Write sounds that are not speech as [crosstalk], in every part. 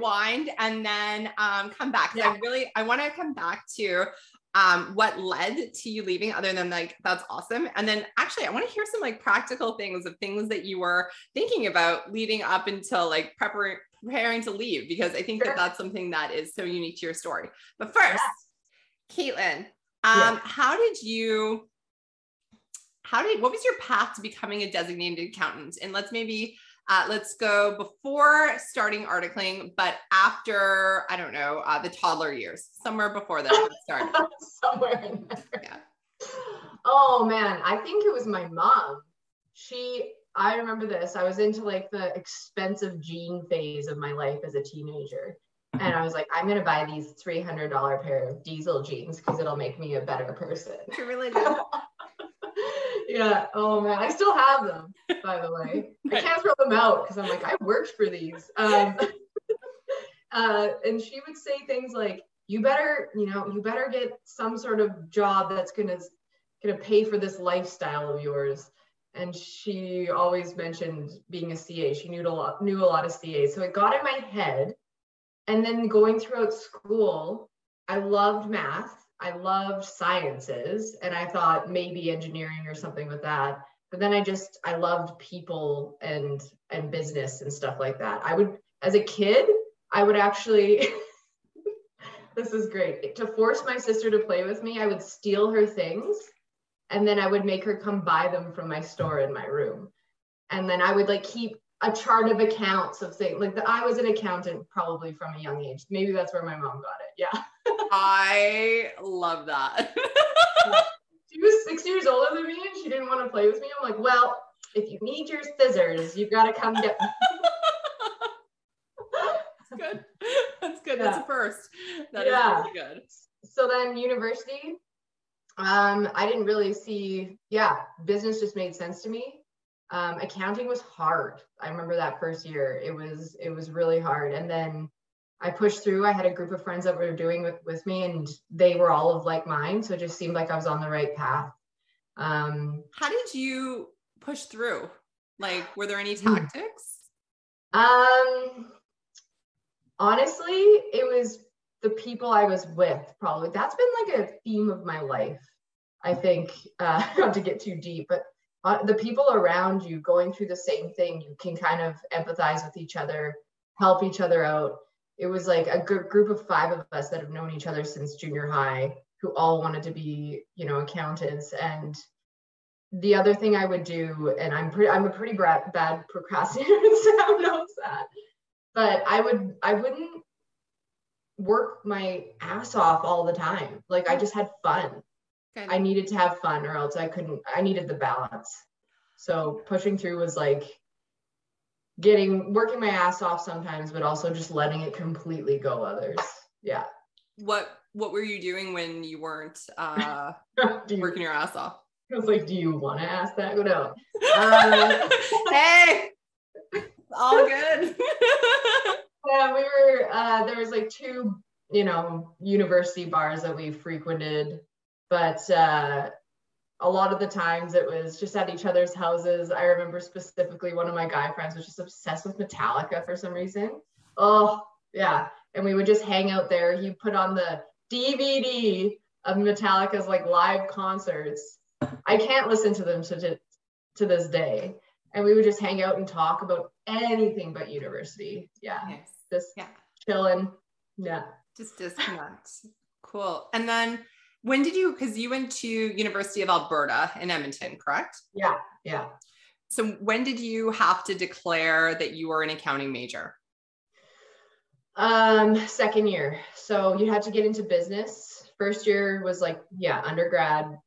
rewind and then um, come back. Yeah. I really I want to come back to um, what led to you leaving other than like that's awesome and then actually i want to hear some like practical things of things that you were thinking about leading up until like preparing preparing to leave because i think sure. that that's something that is so unique to your story but first Katelyn um, how did you how did what was your path to becoming a designated accountant and let's maybe uh, let's go before starting articling, but after, I don't know, uh, the toddler years, somewhere before that started. [laughs] somewhere in there. Yeah. Oh man, I think it was my mom. She, I remember this. I was into like the expensive jean phase of my life as a teenager. And I was like, I'm gonna buy these $300 pair of diesel jeans because it'll make me a better person. You really do. [laughs] yeah. Oh man, I still have them, by the way. I can't throw them out because I'm like, I worked for these. Um, [laughs] uh, and she would say things like, "You better, you know, you better get some sort of job that's gonna gonna pay for this lifestyle of yours." And she always mentioned being a CA. She knew a lot, knew a lot of CAs, so it got in my head. And then going throughout school, I loved math I loved sciences and I thought maybe engineering or something with that. But then I just I loved people and and business and stuff like that. I would as a kid, I would actually [laughs] this is great. To force my sister to play with me, I would steal her things and then I would make her come buy them from my store in my room. And then I would like keep a chart of accounts of things like the, I was an accountant probably from a young age. Maybe that's where my mom got it. Yeah. [laughs] I love that. [laughs] she was six years older than me and she didn't want to play with me. I'm like, well, if you need your scissors, you've got to come get [laughs] them. That's good. That's good. Yeah. That's a first. That yeah. really good. So then university, um, I didn't really see, yeah, business just made sense to me. Um, accounting was hard. I remember that first year. It was it was really hard. And then I pushed through. I had a group of friends that were doing with, with me, and they were all of like mine. So it just seemed like I was on the right path. Um, How did you push through? Like, were there any hmm. tactics? Um, honestly, it was the people I was with. Probably that's been like a theme of my life. I think uh, [laughs] not to get too deep, but uh, the people around you going through the same thing, you can kind of empathize with each other, help each other out it was like a good group of five of us that have known each other since junior high who all wanted to be you know accountants. And the other thing i would do and i'm pretty i'm a pretty bad, bad procrastinator [laughs] sam knows that? But i would i wouldn't work my ass off all the time. Like i just had fun. I needed to have fun or else i couldn't i needed the balance. So pushing through was like getting working my ass off sometimes, but also just letting it completely go others. Yeah. What what were you doing when you weren't [laughs] uh you, working your ass off? I was like, do you want to ask that? Go down. Uh, [laughs] hey, all [laughs] good. yeah, we were uh there was like two, you know, university bars that we frequented, but uh a lot of the times it was just at each other's houses. I remember specifically one of my guy friends was just obsessed with Metallica for some reason. Oh, yeah. And we would just hang out there. He put on the DVD of Metallica's like live concerts. I can't listen to them to, to, to this day. And we would just hang out and talk about anything but university. Yeah. Yes. Just yeah. chilling. Yeah. Just disconnect. cool. And then when did you because you went to university of alberta in edmonton correct? Yeah yeah. So when did you have to declare that you were an accounting major? Um second year. So you had to get into business. First year was like yeah undergrad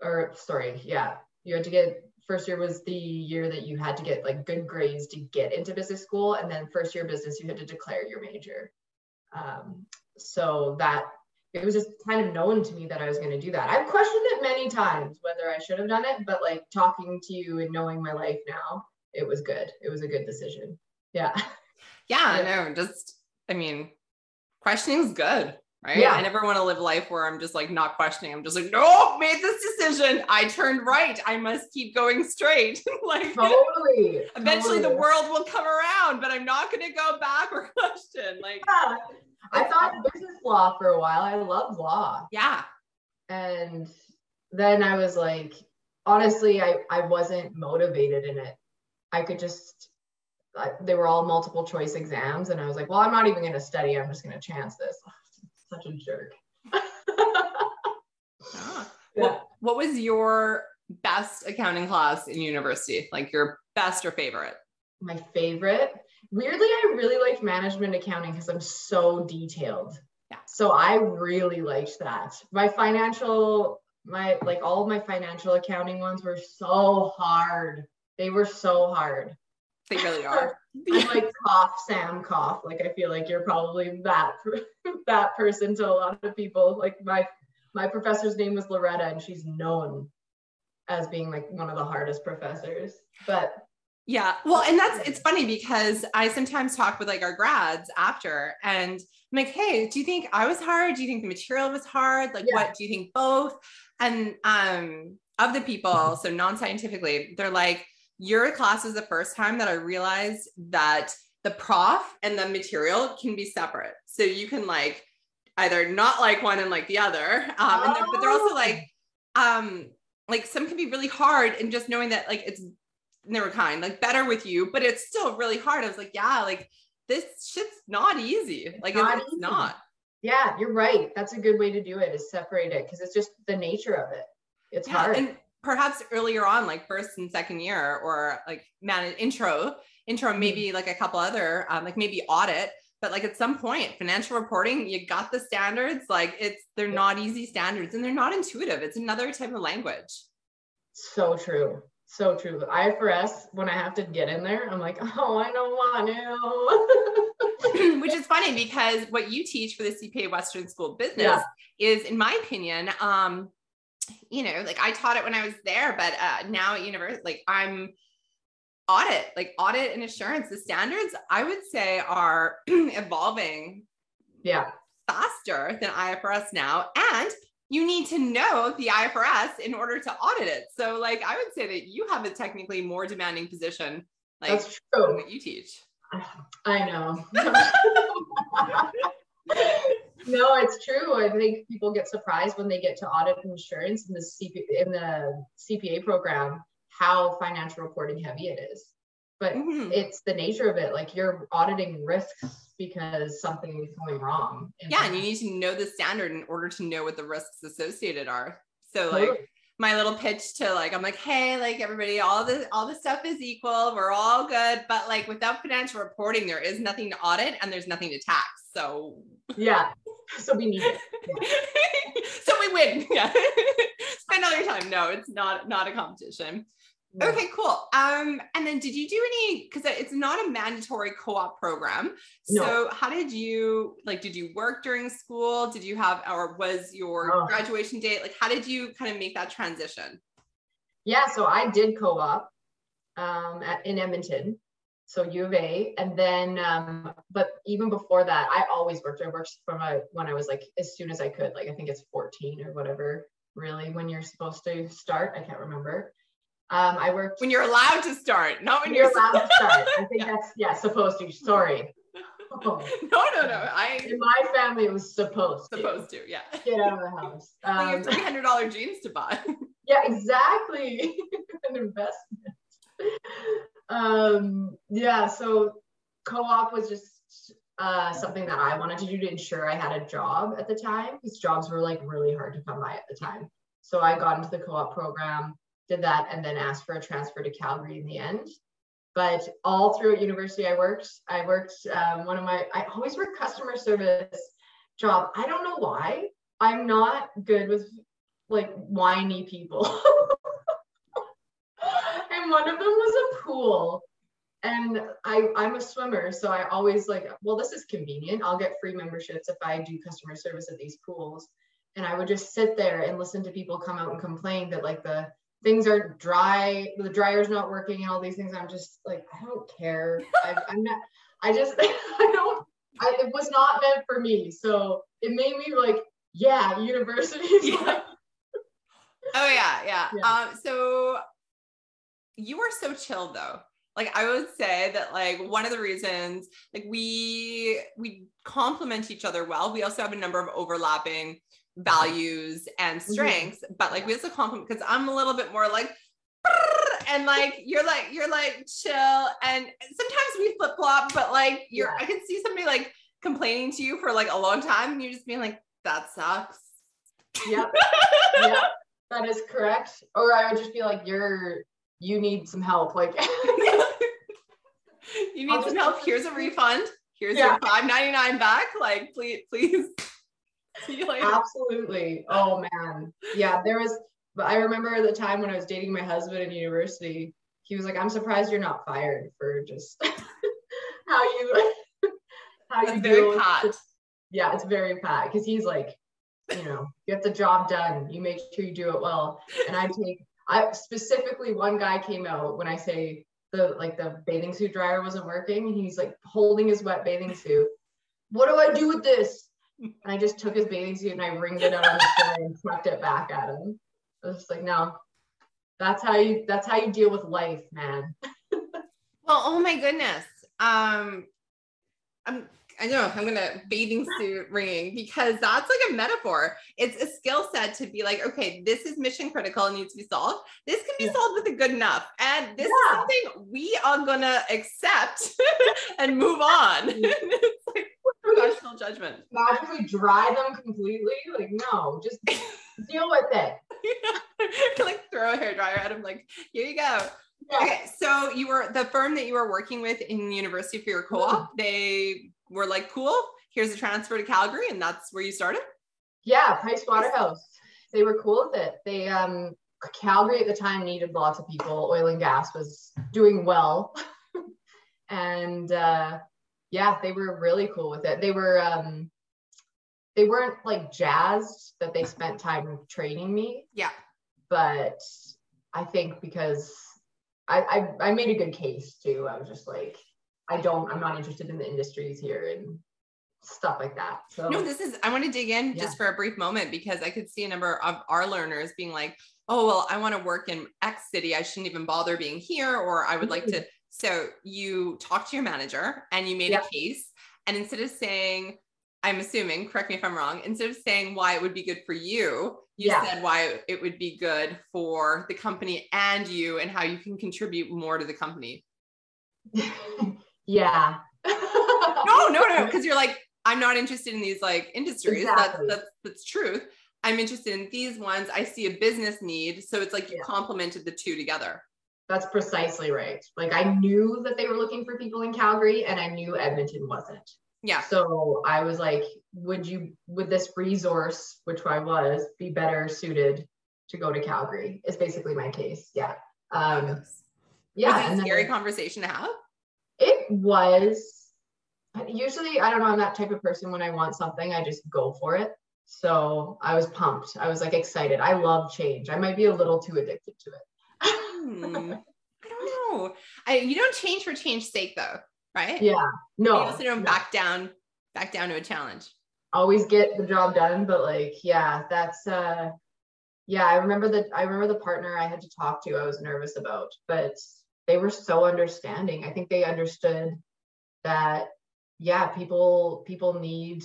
or sorry yeah. You had to get first year was the year that you had to get like good grades to get into business school. And then first year business you had to declare your major. Um, so that it was just kind of known to me that I was going to do that. I've questioned it many times whether I should have done it, but like talking to you and knowing my life now, it was good. It was a good decision. Yeah. Yeah, I know. Just, I mean, questioning is good. Right? Yeah. I never want to live life where I'm just like not questioning. I'm just like, no, made this decision. I turned right. I must keep going straight. [laughs] like Totally. eventually the world will come around, but I'm not gonna go back or [laughs] question. Like, Yeah. I thought business law for a while. I loved law. yeah. And then I was like, honestly, I, I wasn't motivated in it. I could just, I, they were all multiple choice exams. And I was like, well, I'm not even going to study. I'm just going to chance this. Such a jerk. Ah. Yeah. What, what was your best accounting class in university? Like your best or favorite? My favorite. Weirdly, I really liked management accounting because I'm so detailed. Yeah. So I really liked that. My financial, my like all of my financial accounting ones were so hard. They were so hard. They really are. [laughs] I'm like cough, Sam cough. Like I feel like you're probably that [laughs] that person to a lot of people. Like my my professor's name was Loretta, and she's known as being like one of the hardest professors. But Yeah. Well, and that's it's funny because I sometimes talk with like our grads after and I'm like, hey, do you think I was hard? Do you think the material was hard? Like Yeah. what do you think both? And um of the people, so non-scientifically, they're like, your class is the first time that I realized that the prof and the material can be separate. So you can like either not like one and like the other. Um, and they're, but they're also Oh. like, um, like some can be really hard and just knowing that like it's were kind, like better with you, but it's still really hard. I was like, yeah, like this shit's not easy. Like Not it's, it's easy. not. yeah, you're right. That's a good way to do it is separate it because it's just the nature of it. It's Yeah, hard. And perhaps earlier on, like first and second year, or like man intro, intro, Mm-hmm. maybe like a couple other, um, like maybe audit. But like at some point, financial reporting, you got the standards. Like it's they're not easy standards and they're not intuitive. It's another type of language. so true. So true. IFRS, when I have to get in there, I'm like, [laughs] oh, I don't want to. [laughs] which is funny [laughs] because what you teach for the CPA Western School of Business Yeah. is, in my opinion, um, you know, like I taught it when I was there, but uh, now at university, like I'm audit, like audit and assurance, the standards I would say are [clears throat] evolving yeah. faster than IFRS now, and you need to know the IFRS in order to audit it. So, like, I would say that you have a technically more demanding position, like That's true. what you teach. I know. [laughs] [laughs] no, it's true. I think people get surprised when they get to audit insurance in the CP in the CPA program how financial reporting heavy it is. But Mhm. it's the nature of it. Like you're auditing risks because something is going wrong. Yeah, and you need to know the standard in order to know what the risks associated are. So like Totally. My little pitch to like I'm like, hey, like everybody, all the all the stuff is equal. We're all good, but like without financial reporting, there is nothing to audit and there's nothing to tax. So yeah. So we need it. [laughs] so we win. Yeah. [laughs] Spend all your time. No, it's not not a competition. Okay, cool. Um, and then did you do any because it's not a mandatory co-op program. No. So how did you like did you work during school? Did you have or was your Oh. graduation date? Like how did you kind of make that transition? Yeah, so I did co-op um, at, in Edmonton, so U of A, and then, um, but even before that, I always worked. I worked from a, when I was like as soon as I could, like I think it's 14 or whatever. Really, when you're supposed to start, I can't remember. Um, I worked When you're allowed to start, not when when you're, you're allowed to start. I [laughs] think Yeah. that's yeah, supposed to. Sorry. Oh, [laughs] No, no, no. I in my family, it was supposed to. supposed to, yeah. Get out of the house. [laughs] Like you Um, have three hundred dollar jeans to buy. Yeah, exactly. An investment. Um, yeah, so co-op was just uh, something that I wanted to do to ensure I had a job at the time because jobs were like really hard to come by at the time. So I got into the co-op program, did that, and then asked for a transfer to Calgary in the end. But all throughout university, I worked. I worked um, one of my. I always worked customer service job. I don't know why. I'm not good with like whiny people. [laughs] and one of them was a pool. And I, I'm a swimmer, so I always like, well, this is convenient. I'll get free memberships if I do customer service at these pools. And I would just sit there and listen to people come out and complain that like the things are dry, the dryer's not working, and all these things. I'm just like, I don't care. I, I'm not. I just, [laughs] I don't. I, it was not meant for me. So it made me like, yeah, university. Yeah. [laughs] oh yeah, yeah. yeah. Um, so you are so chill though. Like I would say that like one of the reasons like we we complement each other well. We also have a number of overlapping values and mm-hmm. strengths, mm-hmm. but like we also complement because I'm a little bit more like and like you're like you're like chill and sometimes we flip flop but like you're yeah. i can see somebody like complaining to you for like a long time and you're just being like that sucks. Yep. [laughs] Yep. That is correct. Or i would just be like you're you need some help like [laughs] you need some help. Here's a [laughs] refund. Here's yeah. your 5.99 back. Like please please [laughs] see you later absolutely oh man yeah there was but I remember the time when I was dating my husband in university, he was like, I'm surprised you're not fired for just [laughs] how you [laughs] how That's you very pat. Yeah, it's very pat because he's like, you know, get the job done. You make sure you do it well. And I take I specifically one guy came out when I say the like the bathing suit dryer wasn't working. He's like holding his wet bathing suit. What do I do with this? And I just took his bathing suit and I wringed it out on the floor and tucked it back at him. I was just like, no, that's how you that's how you deal with life, man. [laughs] well, oh my goodness. Um I'm I know I'm gonna bathing suit wringing because that's like a metaphor. It's a skill set to be like, okay, this is mission critical and needs to be solved. This can be yeah. solved with a good enough. And this yeah. is something we are gonna accept [laughs] and move on. [laughs] it's like professional judgment. Magically dry them completely. Like, no, just [laughs] deal with it. [laughs] like throw a hair dryer at him, like, here you go. Yeah. Okay, so you were the firm that you were working with in university for your co-op, mm-hmm. they were like, cool, here's a transfer to Calgary, and that's where you started? Yeah, Price Waterhouse. They were cool with it. They um Calgary at the time needed lots of people. Oil and gas was doing well. [laughs] and uh yeah, they were really cool with it. They were um they weren't like jazzed that they spent time training me. Yeah. But I think because I, I, I made a good case too. I was just like, I don't, I'm not interested in the industries here and stuff like that. So no, this is I want to dig in yeah. just for a brief moment because I could see a number of our learners being like, oh well, I want to work in X city. I shouldn't even bother being here, or I would like to. So you talked to your manager and you made yeah. a case. And instead of saying, I'm assuming, correct me if I'm wrong, instead of saying why it would be good for you, you yeah. said why it would be good for the company and you and how you can contribute more to the company. [laughs] yeah. [laughs] no, no, no, because you're like, I'm not interested in these like industries. Exactly. That's, that's that's truth. I'm interested in these ones. I see a business need. So it's like you yeah. complemented the two together. That's precisely right. Like I knew that they were looking for people in Calgary and I knew Edmonton wasn't. Yeah. So I was like, would you, would this resource, which I was, be better suited to go to Calgary? Is basically my case. Yeah. Um, yeah. Was scary then, conversation to have? It was. Usually, I don't know. I'm that type of person. When I want something, I just go for it. So I was pumped. I was like excited. I love change. I might be a little too addicted to it. Hmm. I don't know. I, you don't change for change sake though right? Yeah. No. You also don't no. back down, back down to a challenge. Always get the job done, but like, yeah, that's uh yeah, I remember that I remember the partner I had to talk to, I was nervous about, but they were so understanding. I think they understood that yeah, people people need,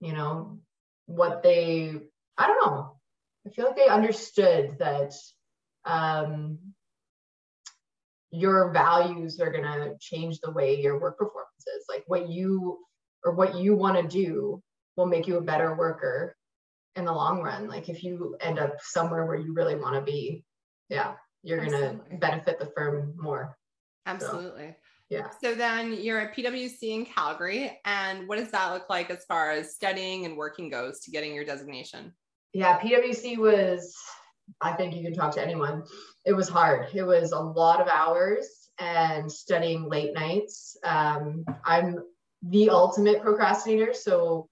you know, what they I don't know. I feel like they understood that um your values are going to change the way your work performance is. Like what you or what you want to do will make you a better worker in the long run. Like if you end up somewhere where you really want to be yeah you're going to benefit the firm more. Absolutely. so, yeah. So then you're at pwc in calgary and what does that look like as far as studying and working goes to getting your designation? Yeah pwc was I think you can talk to anyone. It was hard. It was a lot of hours and studying late nights. Um, I'm the ultimate procrastinator. So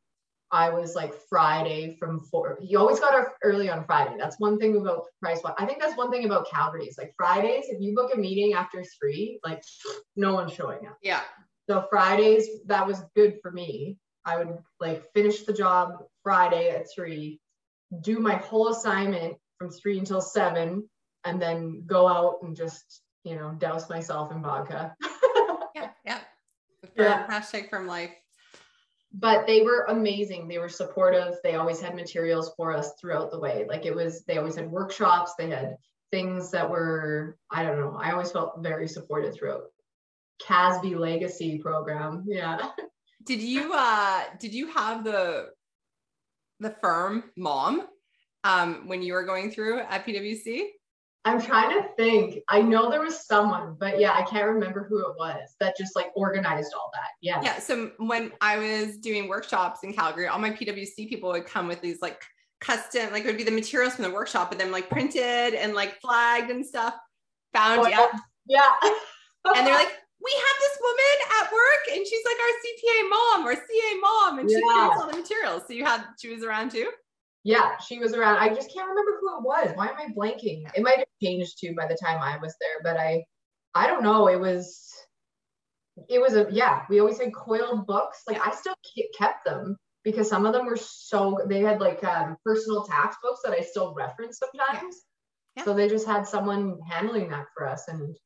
I was like Friday from four. You always got up early on Friday. That's one thing about Price I think that's one thing about Calgary. It's like Fridays, if you book a meeting after three, like no one's showing up. Yeah. So Fridays, that was good for me. I would like finish the job Friday at three, do my whole assignment from three until seven, and then go out and just, you know, douse myself in vodka. [laughs] yeah, yeah. yeah. Hashtag from life. But they were amazing. They were supportive. They always had materials for us throughout the way. Like it was, they always had workshops. They had things that were, I don't know, I always felt very supported throughout. Casby Legacy program. Yeah. Did you uh did you have the the firm mom um when you were going through at PwC? I'm trying to think. I know there was someone, but yeah, I can't remember who it was that just like organized all that. Yeah. Yeah. So when I was doing workshops in Calgary, all my PwC people would come with these like custom, like it would be the materials from the workshop, but then like printed and like flagged and stuff. Found, oh, yeah. Yeah. [laughs] and they're like, we have this woman at work and she's like our CPA mom or CA mom and she yeah. creates all the materials. So you had, she was around too? Yeah, she was around. I just can't remember who it was. Why am I blanking? It might have changed too by the time I was there, but I, I don't know. It was, it was a, yeah, we always had coiled books. Like I still kept them because some of them were so, they had like um, personal tax books that I still reference sometimes. Yeah. Yeah. So they just had someone handling that for us. And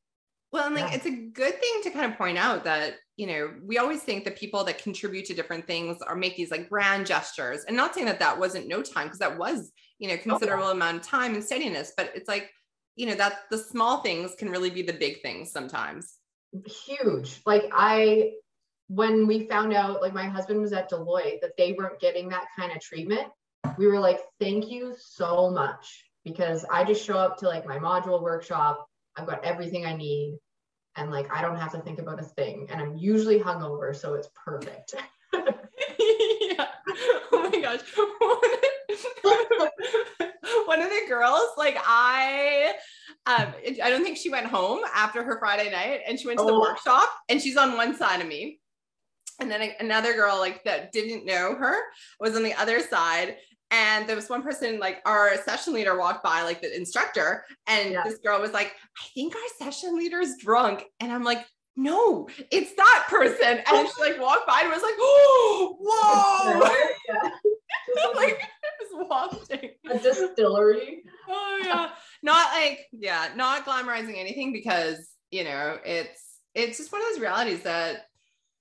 well, and like yeah. it's a good thing to kind of point out that, you know, we always think that people that contribute to different things or make these like grand gestures and not saying that that wasn't no time because that was, you know, considerable oh, yeah. amount of time and steadiness, but it's like, you know, that the small things can really be the big things sometimes. Huge. Like I, when we found out, like my husband was at Deloitte, that they weren't getting that kind of treatment, we were like, thank you so much because I just show up to like my module workshop I've got everything I need. And like, I don't have to think about a thing. And I'm usually hungover, so it's perfect. [laughs] yeah. Oh my gosh. [laughs] One of the girls, like I, um, I don't think she went home after her Friday night and she went to the oh. workshop and she's on one side of me. And then another girl like that didn't know her was on the other side and there was one person like our session leader walked by like the instructor and yeah. this girl was like i think our session leader is drunk. And i'm like no it's that person. And she like walked by and was like oh [gasps] whoa [laughs] [laughs] like just wafting a distillery? Oh yeah. Not like yeah not glamorizing anything because you know it's it's just one of those realities that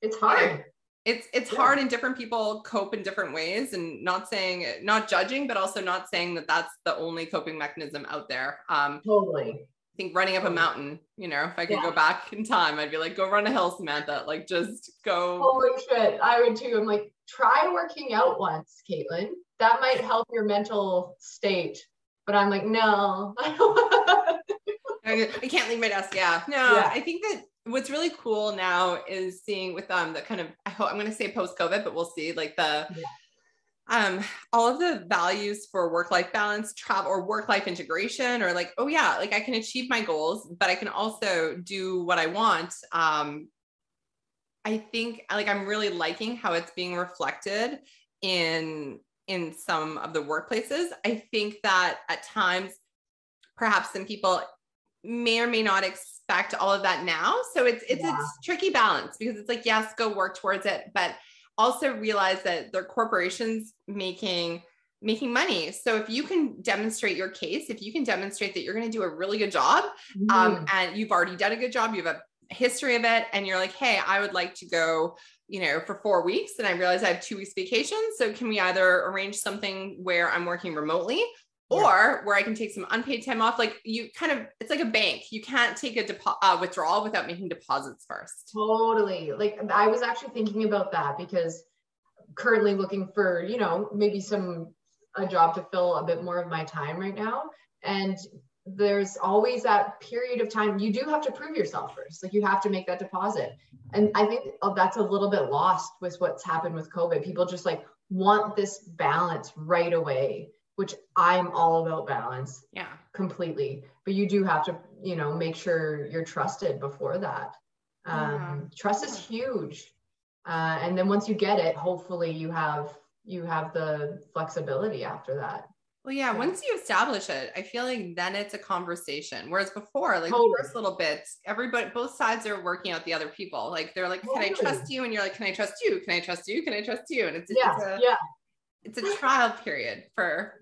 it's hard it's it's yeah. hard and different people cope in different ways and not saying not judging but also not saying that that's the only coping mechanism out there um totally i think running up a mountain you know if i could yeah. go back in time i'd be like go run a hill samantha like just go holy shit i would too i'm like try working out once Katelyn that might help your mental state but i'm like no [laughs] I can't leave my desk. Yeah. No, yeah. I think that what's really cool now is seeing with um the kind of I hope I'm going to say post COVID, but we'll see like the yeah. um all of the values for work life balance, travel or work life integration, or like oh yeah, like I can achieve my goals, but I can also do what I want. Um, I think like I'm really liking how it's being reflected in in some of the workplaces. I think that at times perhaps some people may or may not expect all of that now. So it's it's yeah. a tricky balance because it's like yes, go work towards it, but also realize that they're corporations making making money. So if you can demonstrate your case, if you can demonstrate that you're going to do a really good job, mm. um, and you've already done a good job, you have a history of it, and you're like, hey, I would like to go, you know, for four weeks, and I realize I have two weeks vacation. So can we either arrange something where I'm working remotely, or where I can take some unpaid time off. Like you kind of, it's like a bank. You can't take a depo- uh, withdrawal without making deposits first. Totally. Like I was actually thinking about that because currently looking for, you know, maybe some a job to fill a bit more of my time right now. And there's always that period of time you do have to prove yourself first. Like you have to make that deposit. And I think oh, that's a little bit lost with what's happened with COVID. People just like want this balance right away which I'm all about balance. Yeah. Completely. But you do have to, you know, make sure you're trusted before that. Um, yeah. Trust is huge. Uh, and then once you get it, hopefully you have you have the flexibility after that. Well, yeah, once you establish it, I feel like then it's a conversation. Whereas before, like Totally. the first little bits, everybody, both sides are working out the other people. Like they're like, "Can I trust you?" And you're like, "Can I trust you? Can I trust you? Can I trust you?" And it's Yeah, it's a yeah, it's a trial period for